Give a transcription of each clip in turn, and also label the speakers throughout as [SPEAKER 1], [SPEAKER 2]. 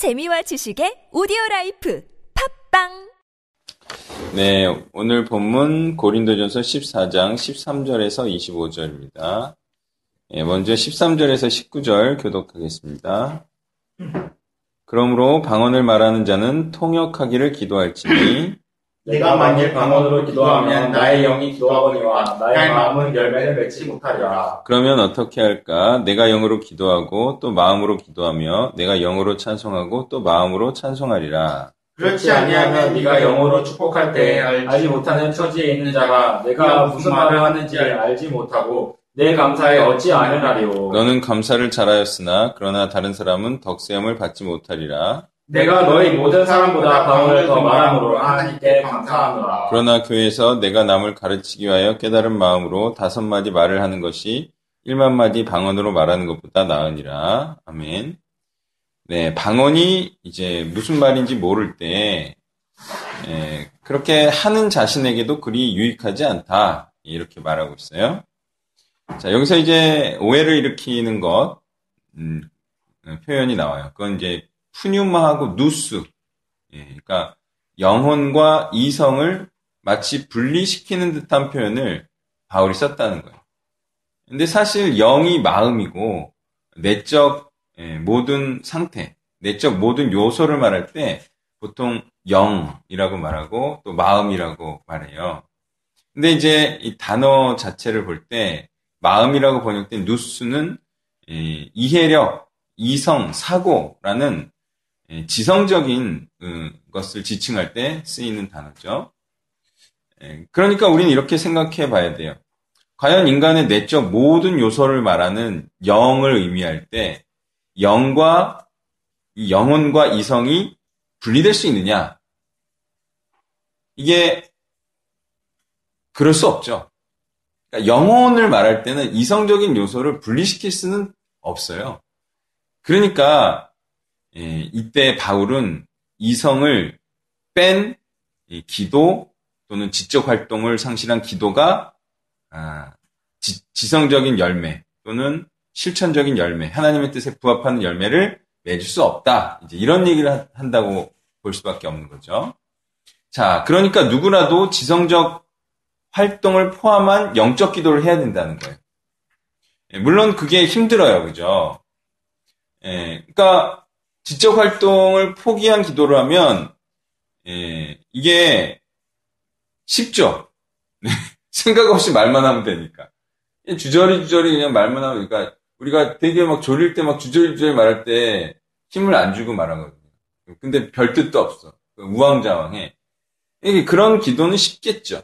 [SPEAKER 1] 재미와 지식의 오디오 라이프 팟빵
[SPEAKER 2] 네, 오늘 본문 고린도전서 14장 13절에서 25절입니다. 예, 먼저 13절에서 19절 교독하겠습니다. 그러므로 방언을 말하는 자는 통역하기를 기도할지니
[SPEAKER 3] 내가 만일 방언으로 기도하면 나의 영이 기도하거니와 나의 마음은 열매를 맺지 못하리라.
[SPEAKER 2] 그러면 어떻게 할까? 내가 영으로 기도하고 또 마음으로 기도하며 내가 영으로 찬송하고 또 마음으로 찬송하리라.
[SPEAKER 3] 그렇지 아니하면 네가 영으로 축복할 때 알지 못하는 처지에 있는 자가 네가 무슨 말을 하는지를 알지 못하고 네 감사에 어찌 아느냐리요.
[SPEAKER 2] 너는 감사를 잘하였으나 그러나 다른 사람은 덕세함을 받지 못하리라.
[SPEAKER 3] 내가 너희 모든 사람보다 방언을 더 말함으로 하나님께 감사하노라.
[SPEAKER 2] 그러나 교회에서 내가 남을 가르치기 위하여 깨달은 마음으로 다섯 마디 말을 하는 것이 일만 마디 방언으로 말하는 것보다 나으니라. 아멘. 네, 방언이 이제 무슨 말인지 모를 때, 예, 그렇게 하는 자신에게도 그리 유익하지 않다. 이렇게 말하고 있어요. 자, 여기서 이제 오해를 일으키는 것, 음, 표현이 나와요. 그건 이제 푸뉴마하고 누스. 예, 그러니까 영혼과 이성을 마치 분리시키는 듯한 표현을 바울이 썼다는 거예요. 근데 사실 영이 마음이고 내적 예, 모든 상태, 내적 모든 요소를 말할 때 보통 영이라고 말하고 또 마음이라고 말해요. 근데 이제 이 단어 자체를 볼 때 마음이라고 번역된 누스는 예, 이해력, 이성, 사고라는 예, 지성적인 음, 것을 지칭할 때 쓰이는 단어죠. 예, 그러니까 우리는 이렇게 생각해 봐야 돼요. 과연 인간의 내적 모든 요소를 말하는 영을 의미할 때 영과 영혼과 이성이 분리될 수 있느냐? 이게 그럴 수 없죠. 그러니까 영혼을 말할 때는 이성적인 요소를 분리시킬 수는 없어요. 그러니까 예, 이때 바울은 이성을 뺀 기도 또는 지적 활동을 상실한 기도가 아, 지, 성적인 열매 또는 실천적인 열매, 하나님의 뜻에 부합하는 열매를 맺을 수 없다. 이제 이런 얘기를 한다고 볼 수밖에 없는 거죠. 자, 그러니까 누구라도 지성적 활동을 포함한 영적 기도를 해야 된다는 거예요. 예, 물론 그게 힘들어요, 그죠? 예, 그러니까 지적 활동을 포기한 기도를 하면 예, 이게 쉽죠. 생각 없이 말만 하면 되니까. 주저리 주저리 그냥 말만 하면 그러니까 우리가 되게 막 졸릴 때 막 주저리 주저리 말할 때 힘을 안 주고 말하거든요. 근데 별 뜻도 없어. 우왕좌왕해. 그런 기도는 쉽겠죠.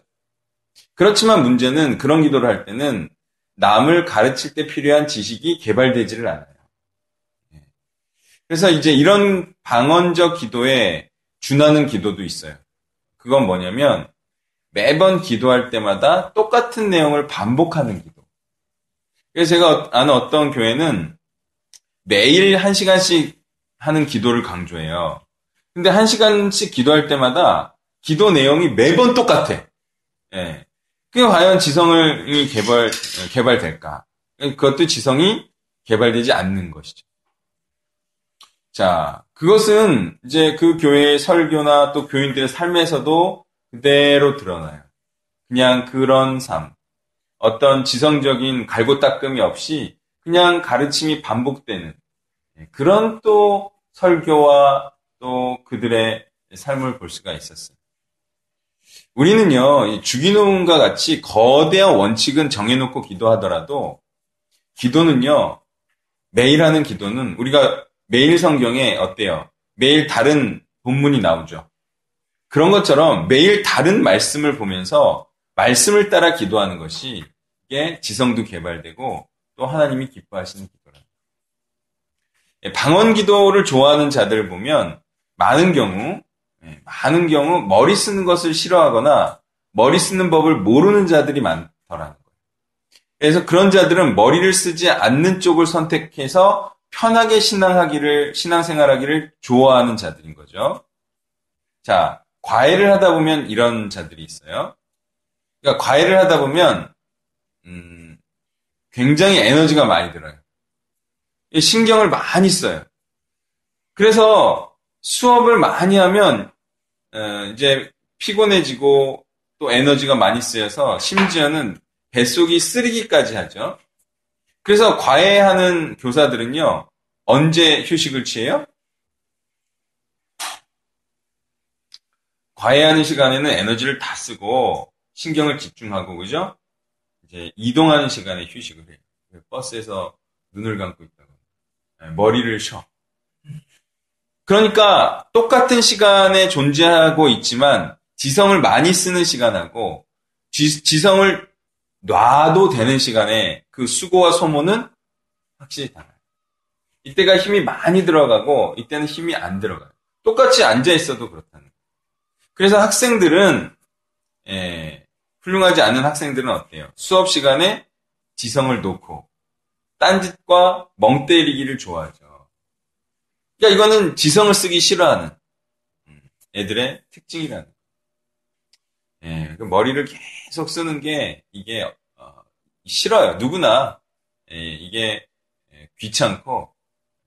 [SPEAKER 2] 그렇지만 문제는 그런 기도를 할 때는 남을 가르칠 때 필요한 지식이 개발되지를 않아요. 그래서 이제 이런 방언적 기도에 준하는 기도도 있어요. 그건 뭐냐면 매번 기도할 때마다 똑같은 내용을 반복하는 기도. 그래서 제가 아는 어떤 교회는 매일 한 시간씩 하는 기도를 강조해요. 근데 한 시간씩 기도할 때마다 기도 내용이 매번 똑같아. 예. 그게 과연 지성을 개발, 개발될까? 그것도 지성이 개발되지 않는 것이죠. 자, 그것은 이제 그 교회의 설교나 또 교인들의 삶에서도 그대로 드러나요. 그냥 그런 삶. 어떤 지성적인 갈고 닦음이 없이 그냥 가르침이 반복되는 예, 그런 또 설교와 또 그들의 삶을 볼 수가 있었어요. 우리는요, 주기도문과 같이 거대한 원칙은 정해놓고 기도하더라도 기도는요, 매일 하는 기도는 우리가 매일 성경에 어때요? 매일 다른 본문이 나오죠. 그런 것처럼 매일 다른 말씀을 보면서 말씀을 따라 기도하는 것이 이게 지성도 개발되고 또 하나님이 기뻐하시는 기도라. 예, 방언 기도를 좋아하는 자들을 보면 많은 경우 예, 많은 경우 머리 쓰는 것을 싫어하거나 머리 쓰는 법을 모르는 자들이 많더라는 거예요. 그래서 그런 자들은 머리를 쓰지 않는 쪽을 선택해서 편하게 신앙하기를, 신앙생활하기를 좋아하는 자들인 거죠. 자, 과외를 하다 보면 이런 자들이 있어요. 그러니까 과외를 하다 보면, 음, 굉장히 에너지가 많이 들어요. 신경을 많이 써요. 그래서 수업을 많이 하면 어, 이제 피곤해지고 또 에너지가 많이 쓰여서 심지어는 뱃속이 쓰리기까지 하죠. 그래서 과외하는 교사들은요, 언제 휴식을 취해요? 과외하는 시간에는 에너지를 다 쓰고 신경을 집중하고 그죠? 이제 이동하는 시간에 휴식을 해요. 버스에서 눈을 감고 있다고 네, 머리를 쉬어. 그러니까 똑같은 시간에 존재하고 있지만 지성을 많이 쓰는 시간하고 지, 성을 놔도 되는 시간에 그 수고와 소모는 확실히 달라요. 이때가 힘이 많이 들어가고 이때는 힘이 안 들어가요. 똑같이 앉아 있어도 그렇다는 거예요. 그래서 학생들은 예, 훌륭하지 않은 학생들은 어때요? 수업 시간에 지성을 놓고 딴짓과 멍 때리기를 좋아하죠. 그러니까 이거는 지성을 쓰기 싫어하는 음, 애들의 특징이라는 예, 그 머리를 계속 쓰는 게 이게 어, 싫어요. 누구나 예, 이게 예, 귀찮고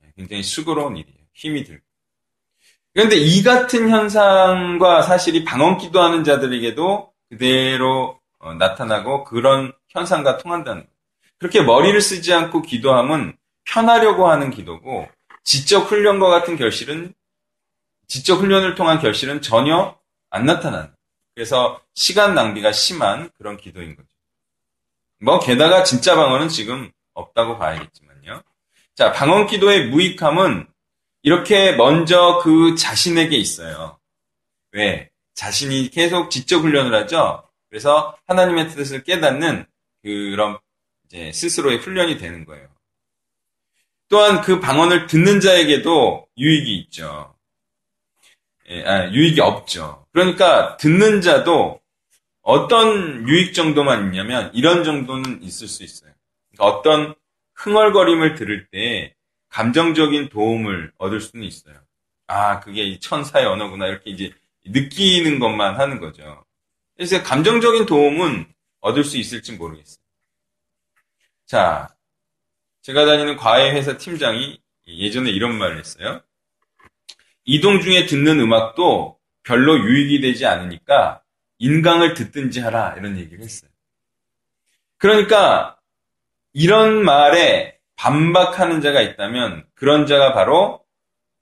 [SPEAKER 2] 예, 굉장히 수고로운 일이에요. 힘이 들고. 그런데 이 같은 현상과 사실이 방언 기도하는 자들에게도 그대로 어, 나타나고 그런 현상과 통한다는 거예요. 그렇게 머리를 쓰지 않고 기도함은 편하려고 하는 기도고 지적 훈련과 같은 결실은 지적 훈련을 통한 결실은 전혀 안 나타나는. 그래서 시간 낭비가 심한 그런 기도인 거죠. 뭐 게다가 진짜 방언은 지금 없다고 봐야겠지만요. 자, 방언 기도의 무익함은 이렇게 먼저 그 자신에게 있어요. 왜? 자신이 계속 지적 훈련을 하죠. 그래서 하나님의 뜻을 깨닫는 그런 이제 스스로의 훈련이 되는 거예요. 또한 그 방언을 듣는 자에게도 유익이 있죠. 예, 아, 유익이 없죠. 그러니까 듣는 자도 어떤 유익 정도만 있냐면 이런 정도는 있을 수 있어요. 그러니까 어떤 흥얼거림을 들을 때 감정적인 도움을 얻을 수는 있어요. 아, 그게 천사의 언어구나 이렇게 이제 느끼는 것만 하는 거죠. 그래서 감정적인 도움은 얻을 수 있을지 모르겠어요. 자, 제가 다니는 과외 회사 팀장이 예전에 이런 말을 했어요. 이동 중에 듣는 음악도 별로 유익이 되지 않으니까 인강을 듣든지 하라 이런 얘기를 했어요. 그러니까 이런 말에 반박하는 자가 있다면 그런 자가 바로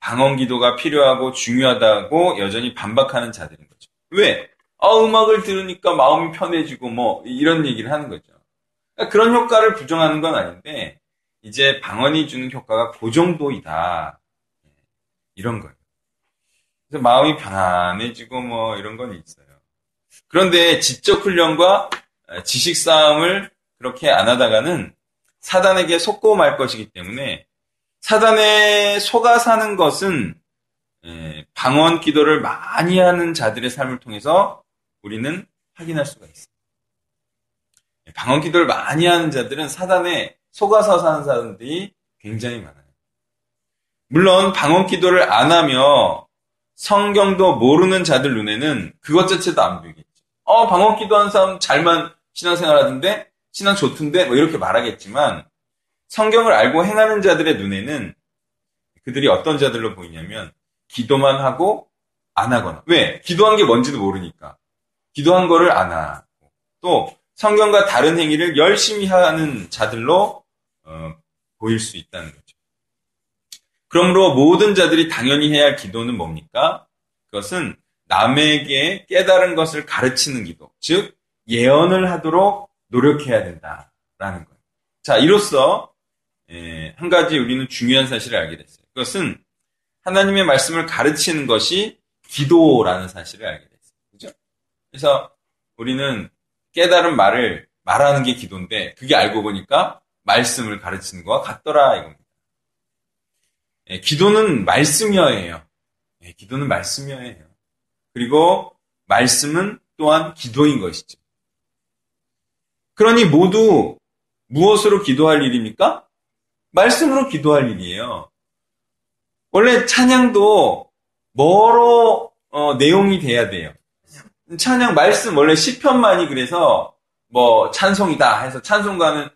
[SPEAKER 2] 방언 기도가 필요하고 중요하다고 여전히 반박하는 자들인 거죠. 왜? 아, 음악을 들으니까 마음이 편해지고 뭐 이런 얘기를 하는 거죠. 그러니까 그런 효과를 부정하는 건 아닌데 이제 방언이 주는 효과가 그 정도이다. 이런 거예요. 그래서 마음이 편안해지고 뭐 이런 건 있어요. 그런데 지적 훈련과 지식 싸움을 그렇게 안 하다가는 사단에게 속고 말 것이기 때문에 사단에 속아 사는 것은 방언 기도를 많이 하는 자들의 삶을 통해서 우리는 확인할 수가 있습니다. 방언 기도를 많이 하는 자들은 사단에 속아서 사는 사람들이 굉장히 많아요. 물론 방언 기도를 안 하며 성경도 모르는 자들 눈에는 그것 자체도 안 보이겠죠. 어, 방언 기도하는 사람 잘만 신앙생활 하던데? 신앙 좋던데? 뭐 이렇게 말하겠지만 성경을 알고 행하는 자들의 눈에는 그들이 어떤 자들로 보이냐면 기도만 하고 안 하거나. 왜? 기도한 게 뭔지도 모르니까. 기도한 거를 안 하고. 또 성경과 다른 행위를 열심히 하는 자들로 어, 보일 수 있다는 거죠. 그러므로 모든 자들이 당연히 해야 할 기도는 뭡니까? 그것은 남에게 깨달은 것을 가르치는 기도, 즉 예언을 하도록 노력해야 된다라는 거예요. 자, 이로써 예, 한 가지 우리는 중요한 사실을 알게 됐어요. 그것은 하나님의 말씀을 가르치는 것이 기도라는 사실을 알게 됐어요. 그죠? 그래서 우리는 깨달은 말을 말하는 게 기도인데 그게 알고 보니까 말씀을 가르치는 거와 같더라 이겁니다. 예, 기도는 말씀이어예요. 예, 기도는 말씀이어예요. 그리고 말씀은 또한 기도인 것이죠. 그러니 모두 무엇으로 기도할 일입니까? 말씀으로 기도할 일이에요. 원래 찬양도 뭐로 어, 내용이 돼야 돼요. 찬양 말씀 원래 시편만이 그래서 뭐 찬송이다 해서 찬송가는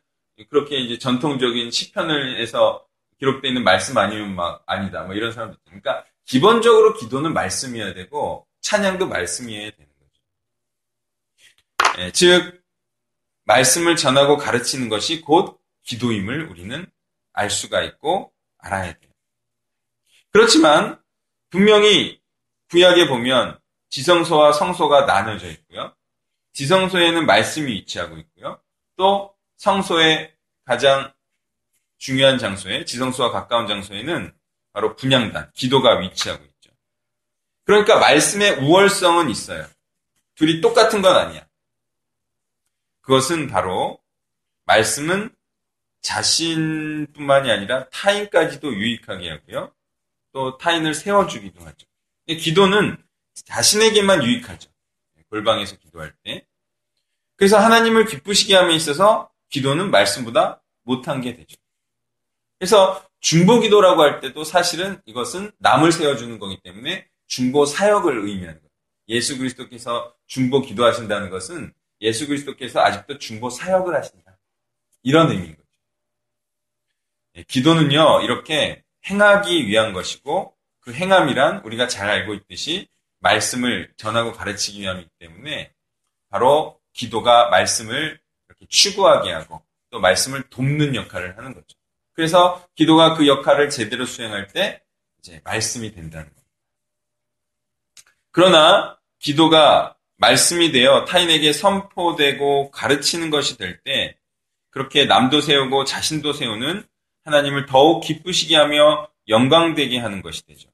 [SPEAKER 2] 그렇게 이제 전통적인 시편을 해서 기록되어 있는 말씀 아니면 막 아니다. 뭐 이런 사람들. 그러니까 기본적으로 기도는 말씀이어야 되고 찬양도 말씀이어야 되는 거죠. 예, 즉 말씀을 전하고 가르치는 것이 곧 기도임을 우리는 알 수가 있고 알아야 돼요. 그렇지만 분명히 구약에 보면 지성소와 성소가 나눠져 있고요. 지성소에는 말씀이 위치하고 있고요. 또 성소의 가장 중요한 장소에 지성소와 가까운 장소에는 바로 분양단, 기도가 위치하고 있죠. 그러니까 말씀의 우월성은 있어요. 둘이 똑같은 건 아니야. 그것은 바로 말씀은 자신뿐만이 아니라 타인까지도 유익하게 하고요. 또 타인을 세워주기도 하죠. 기도는 자신에게만 유익하죠. 골방에서 기도할 때. 그래서 하나님을 기쁘시게 함에 있어서 기도는 말씀보다 못한 게 되죠. 그래서 중보 기도라고 할 때도 사실은 이것은 남을 세워주는 거기 때문에 중보 사역을 의미하는 거예요. 예수 그리스도께서 중보 기도하신다는 것은 예수 그리스도께서 아직도 중보 사역을 하신다. 이런 의미인 거죠. 예, 기도는요, 이렇게 행하기 위한 것이고, 그 행함이란 우리가 잘 알고 있듯이 말씀을 전하고 가르치기 위함이기 때문에 바로 기도가 말씀을 이렇게 추구하게 하고 또 말씀을 돕는 역할을 하는 거죠. 그래서 기도가 그 역할을 제대로 수행할 때 이제 말씀이 된다는 겁니다. 그러나 기도가 말씀이 되어 타인에게 선포되고 가르치는 것이 될 때 그렇게 남도 세우고 자신도 세우는 하나님을 더욱 기쁘시게 하며 영광되게 하는 것이 되죠.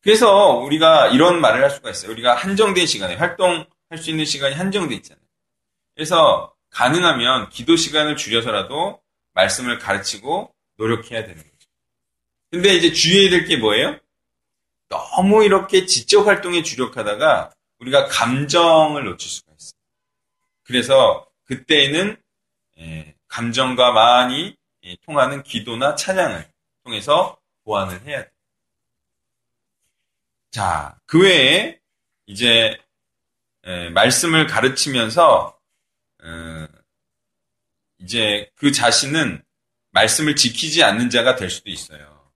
[SPEAKER 2] 그래서 우리가 이런 말을 할 수가 있어요. 우리가 한정된 시간에 활동할 수 있는 시간이 한정돼 있잖아요. 그래서 가능하면 기도 시간을 줄여서라도 말씀을 가르치고 노력해야 되는 거죠. 근데 이제 주의해야 될 게 뭐예요? 너무 이렇게 지적 활동에 주력하다가 우리가 감정을 놓칠 수가 있어요. 그래서 그때에는 예, 감정과 많이 예, 통하는 기도나 찬양을 통해서 보완을 해야 돼요. 자, 그 외에 이제 예, 말씀을 가르치면서 어, 이제 그 자신은 말씀을 지키지 않는 자가 될 수도 있어요.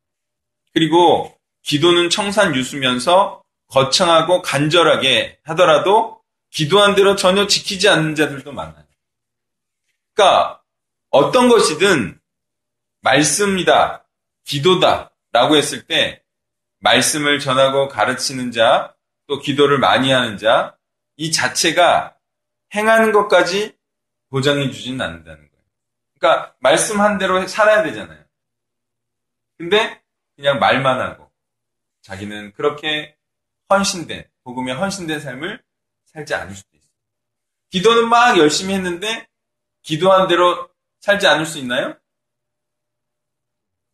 [SPEAKER 2] 그리고 기도는 청산 유수면서 거창하고 간절하게 하더라도 기도한 대로 전혀 지키지 않는 자들도 많아요. 그러니까 어떤 것이든 말씀이다, 기도다 라고 했을 때 말씀을 전하고 가르치는 자, 또 기도를 많이 하는 자, 이 자체가 행하는 것까지 보장해 주지는 않는다는 거예요. 그러니까 말씀한 대로 살아야 되잖아요. 근데 그냥 말만 하고 자기는 그렇게 헌신된 복음에 헌신된 삶을 살지 않을 수도 있어요. 기도는 막 열심히 했는데 기도한 대로 살지 않을 수 있나요?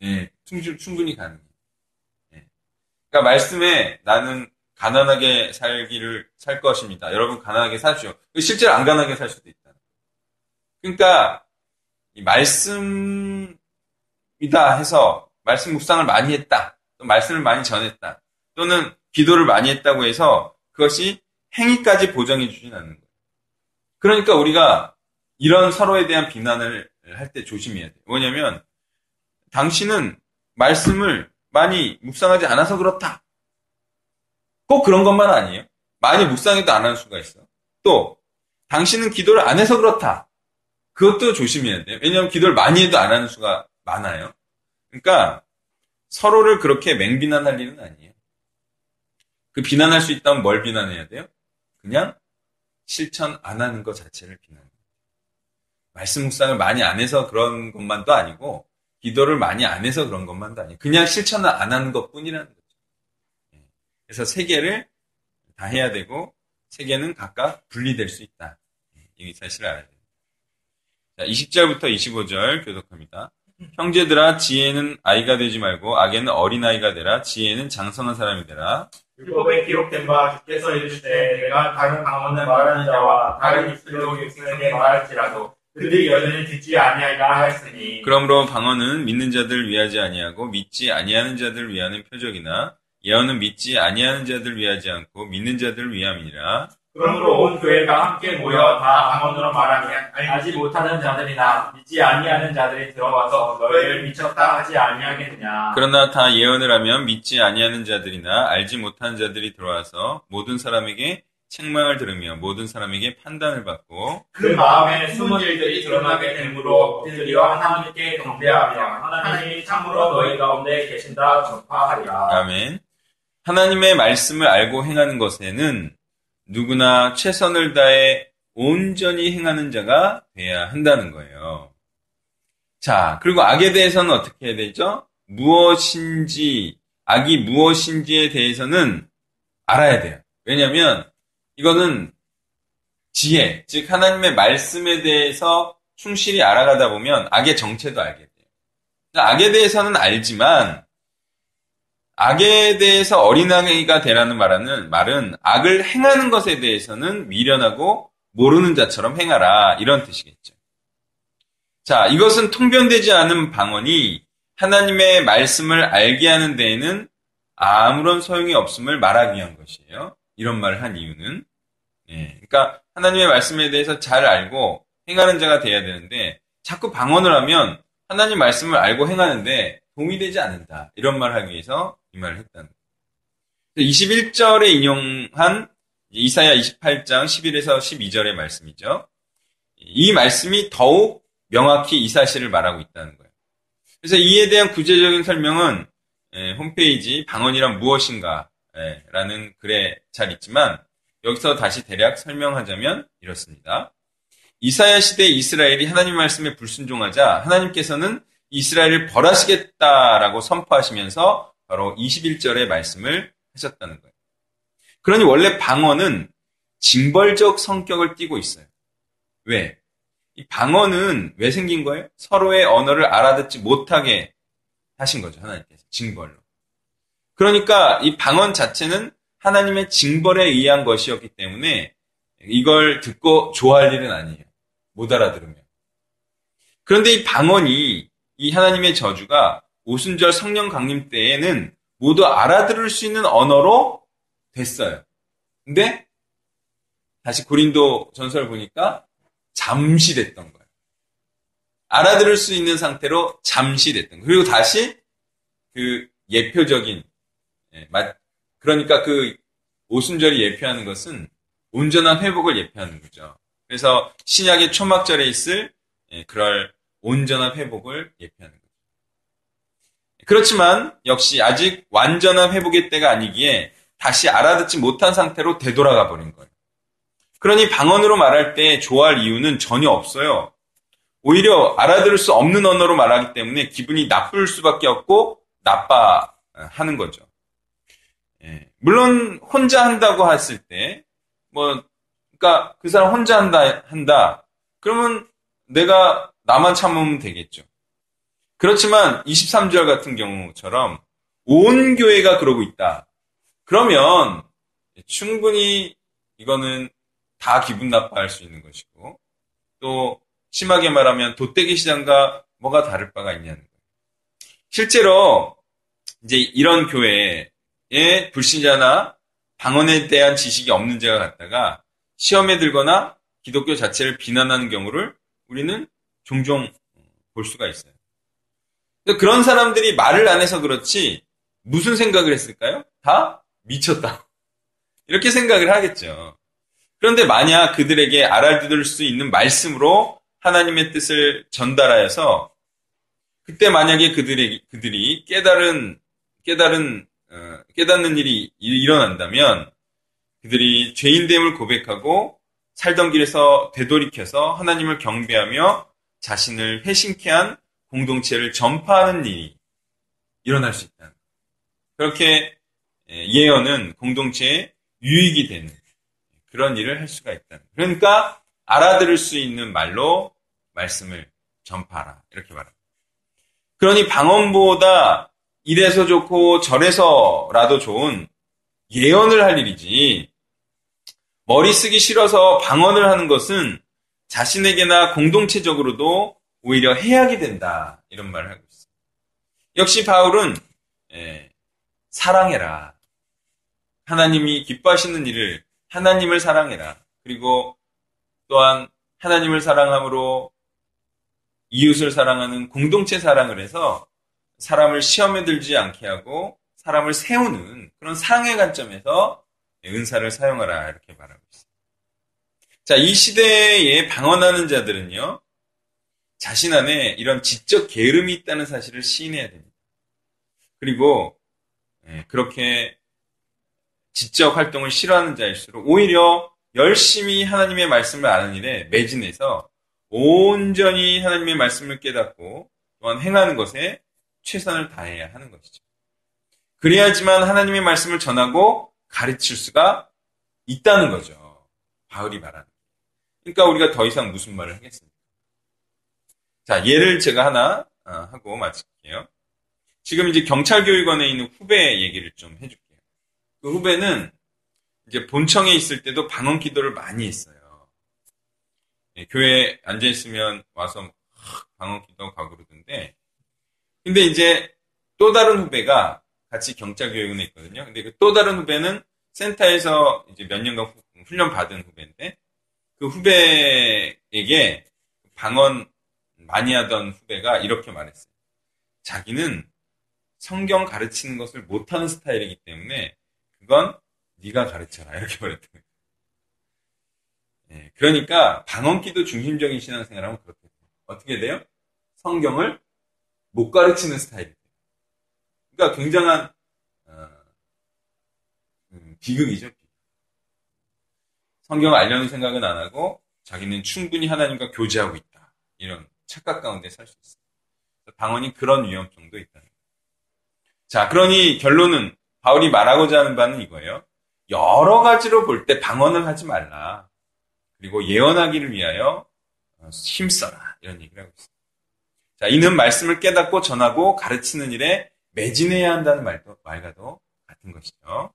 [SPEAKER 2] 네, 충분히 가능해요. 네. 그러니까 말씀에 나는 가난하게 살기를 살 것입니다. 여러분 가난하게 사십시오. 실제로 안 가난하게 살 수도 있다. 그러니까 이 말씀이다 해서 말씀 묵상을 많이 했다. 또 말씀을 많이 전했다. 또는 기도를 많이 했다고 해서 그것이 행위까지 보정해 주진 않는 거예요. 그러니까 우리가 이런 서로에 대한 비난을 할 때 조심해야 돼요. 뭐냐면 당신은 말씀을 많이 묵상하지 않아서 그렇다. 꼭 그런 것만 아니에요. 많이 묵상해도 안 하는 수가 있어. 또 당신은 기도를 안 해서 그렇다. 그것도 조심해야 돼요. 왜냐하면 기도를 많이 해도 안 하는 수가 많아요. 그러니까 서로를 그렇게 맹비난할 일은 아니에요. 그 비난할 수 있다면 뭘 비난해야 돼요? 그냥 실천 안 하는 것 자체를 비난해요. 말씀 묵상을 많이 안 해서 그런 것만도 아니고 기도를 많이 안 해서 그런 것만도 아니에요. 그냥 실천을 안 하는 것 뿐이라는 거죠. 예. 그래서 세 개를 다 해야 되고 세 개는 각각 분리될 수 있다. 예. 이 사실을 알아야 돼요. 자, 20절부터 25절 교독합니다. 형제들아 지혜는 아이가 되지 말고 악에는 어린아이가 되라. 지혜는 장성한 사람이 되라.
[SPEAKER 3] 율법에 기록된 바 주께서 이르시되 내가 다른 방언을 말하는 자와 다른 입술로 육신에게 말할지라도 그들이 여전히 듣지 아니하리라 하였으니.
[SPEAKER 2] 그러므로 방언은 믿는 자들 위하지 아니하고 믿지 아니하는 자들 위하는 표적이나 예언은 믿지 아니하는 자들 위하지 않고 믿는 자들 위함이니라
[SPEAKER 3] 그러므로 온 교회가 함께 모여 다 방언으로 말하면 알지 못하는 자들이나 믿지 아니하는 자들이 들어와서 너희를 미쳤다 하지 아니하겠느냐.
[SPEAKER 2] 그러나 다 예언을 하면 믿지 아니하는 자들이나 알지 못하는 자들이 들어와서 모든 사람에게 책망을 들으며 모든 사람에게 판단을 받고
[SPEAKER 3] 그 마음에 숨은 일들이 드러나게 되므로 그들이와 하나님께 경배하며 하나님이 참으로 너희 가운데 계신다 전파하리라.
[SPEAKER 2] 아멘. 하나님의 말씀을 알고 행하는 것에는 누구나 최선을 다해 온전히 행하는 자가 돼야 한다는 거예요. 자, 그리고 악에 대해서는 어떻게 해야 되죠? 무엇인지, 악이 무엇인지에 대해서는 알아야 돼요. 왜냐하면 이거는 지혜, 즉 하나님의 말씀에 대해서 충실히 알아가다 보면 악의 정체도 알게 돼요. 악에 대해서는 알지만 악에 대해서 어린아이가 되라는 말은, 말은 악을 행하는 것에 대해서는 미련하고 모르는 자처럼 행하라. 이런 뜻이겠죠. 자, 이것은 통변되지 않은 방언이 하나님의 말씀을 알게 하는 데에는 아무런 소용이 없음을 말하기 위한 것이에요. 이런 말을 한 이유는. 예, 그러니까 하나님의 말씀에 대해서 잘 알고 행하는 자가 돼야 되는데 자꾸 방언을 하면 하나님 말씀을 알고 행하는데 도움이 되지 않는다. 이런 말을 하기 위해서 이 말을 했다는 거예요. 21절에 인용한 이사야 28장 11에서 12절의 말씀이죠. 이 말씀이 더욱 명확히 이 사실을 말하고 있다는 거예요. 그래서 이에 대한 구체적인 설명은 홈페이지 방언이란 무엇인가 라는 글에 잘 있지만 여기서 다시 대략 설명하자면 이렇습니다. 이사야 시대 이스라엘이 하나님 말씀에 불순종하자 하나님께서는 이스라엘을 벌하시겠다라고 선포하시면서 바로 21절의 말씀을 하셨다는 거예요. 그러니 원래 방언은 징벌적 성격을 띠고 있어요. 왜? 이 방언은 왜 생긴 거예요? 서로의 언어를 알아듣지 못하게 하신 거죠. 하나님께서. 징벌로. 그러니까 이 방언 자체는 하나님의 징벌에 의한 것이었기 때문에 이걸 듣고 좋아할 일은 아니에요. 못 알아들으면. 그런데 이 방언이 이 하나님의 저주가 오순절 성령 강림 때에는 모두 알아들을 수 있는 언어로 됐어요. 근데 다시 고린도 전설 보니까 잠시 됐던 거예요. 알아들을 수 있는 상태로 잠시 됐던 거예요. 그리고 다시 그 예표적인 예, 그러니까 그 오순절이 예표하는 것은 온전한 회복을 예표하는 거죠. 그래서 신약의 초막절에 있을 예, 그럴 온전한 회복을 예표하는 거죠. 그렇지만 역시 아직 완전한 회복의 때가 아니기에 다시 알아듣지 못한 상태로 되돌아가 버린 거예요. 그러니 방언으로 말할 때 좋아할 이유는 전혀 없어요. 오히려 알아들을 수 없는 언어로 말하기 때문에 기분이 나쁠 수밖에 없고 나빠하는 거죠. 예. 물론 혼자 한다고 했을 때, 뭐, 그러니까 그 사람 혼자 한다 한다. 그러면 내가 나만 참으면 되겠죠. 그렇지만 23절 같은 경우처럼 온 교회가 그러고 있다. 그러면 충분히 이거는 다 기분 나빠할 수 있는 것이고 또 심하게 말하면 돗대기 시장과 뭐가 다를 바가 있냐는 거예요. 실제로 이제 이런 교회에 불신자나 방언에 대한 지식이 없는 자가 갔다가 시험에 들거나 기독교 자체를 비난하는 경우를 우리는 종종 볼 수가 있어요. 그런 사람들이 말을 안 해서 그렇지 무슨 생각을 했을까요? 다 미쳤다. 이렇게 생각을 하겠죠. 그런데 만약 그들에게 알아들을 수 있는 말씀으로 하나님의 뜻을 전달하여서 그때 만약에 그들이 그들이 깨달은 깨달은 어, 깨닫는 일이 일어난다면 그들이 죄인됨을 고백하고 살던 길에서 되돌이켜서 하나님을 경배하며 자신을 회심케 한 공동체를 전파하는 일이 일어날 수 있다. 그렇게 예언은 공동체에 유익이 되는 그런 일을 할 수가 있다. 그러니까 알아들을 수 있는 말로 말씀을 전파하라. 이렇게 말합니다. 그러니 방언보다 이래서 좋고 저래서라도 좋은 예언을 할 일이지 머리 쓰기 싫어서 방언을 하는 것은 자신에게나 공동체적으로도 오히려 해악이 된다. 이런 말을 하고 있어요. 역시 바울은 예, 사랑해라. 하나님이 기뻐하시는 일을 하나님을 사랑해라. 그리고 또한 하나님을 사랑함으로 이웃을 사랑하는 공동체 사랑을 해서 사람을 시험에 들지 않게 하고 사람을 세우는 그런 사랑의 관점에서 은사를 사용하라 이렇게 말하고 있습니다. 자, 이 시대에 방언하는 자들은요. 자신 안에 이런 지적 게으름이 있다는 사실을 시인해야 됩니다. 그리고 예, 그렇게 지적 활동을 싫어하는 자일수록 오히려 열심히 하나님의 말씀을 아는 일에 매진해서 온전히 하나님의 말씀을 깨닫고 또한 행하는 것에 최선을 다해야 하는 것이죠. 그래야지만 하나님의 말씀을 전하고 가르칠 수가 있다는 거죠. 바울이 말하는. 그러니까 우리가 더 이상 무슨 말을 하겠습니까? 자, 예를 제가 하나 어, 하고 마칠게요. 지금 이제 경찰교육원에 있는 후배 얘기를 좀 해줄게요. 그 후배는 이제 본청에 있을 때도 방언 기도를 많이 했어요. 예, 교회에 앉아있으면 와서 방언 기도하고 그러던데, 근데 이제 또 다른 후배가 같이 경찰교육원에 있거든요. 근데 그 또 다른 후배는 센터에서 이제 몇 년간 훈련 받은 후배인데, 그 후배에게 방언 많이 하던 후배가 이렇게 말했어요. 자기는 성경 가르치는 것을 못하는 스타일이기 때문에 그건 네가 가르쳐라 이렇게 말했던 거예요. 예, 그러니까 방언기도 중심적인 신앙생활하면 그렇게 돼요. 어떻게 돼요? 성경을 못 가르치는 스타일이 돼요. 그러니까 굉장한 어, 음, 비극이죠. 성경을 알려는 생각은 안 하고 자기는 충분히 하나님과 교제하고 있다. 이런 착각 가운데 살 수 있어요. 방언이 그런 위험성도 있다는 거예요. 자, 그러니 결론은 바울이 말하고자 하는 바는 이거예요. 여러 가지로 볼 때 방언을 하지 말라. 그리고 예언하기를 위하여 힘써라. 이런 얘기를 하고 있습니다. 자, 이는 말씀을 깨닫고 전하고 가르치는 일에 매진해야 한다는 말도, 말과도 같은 것이죠.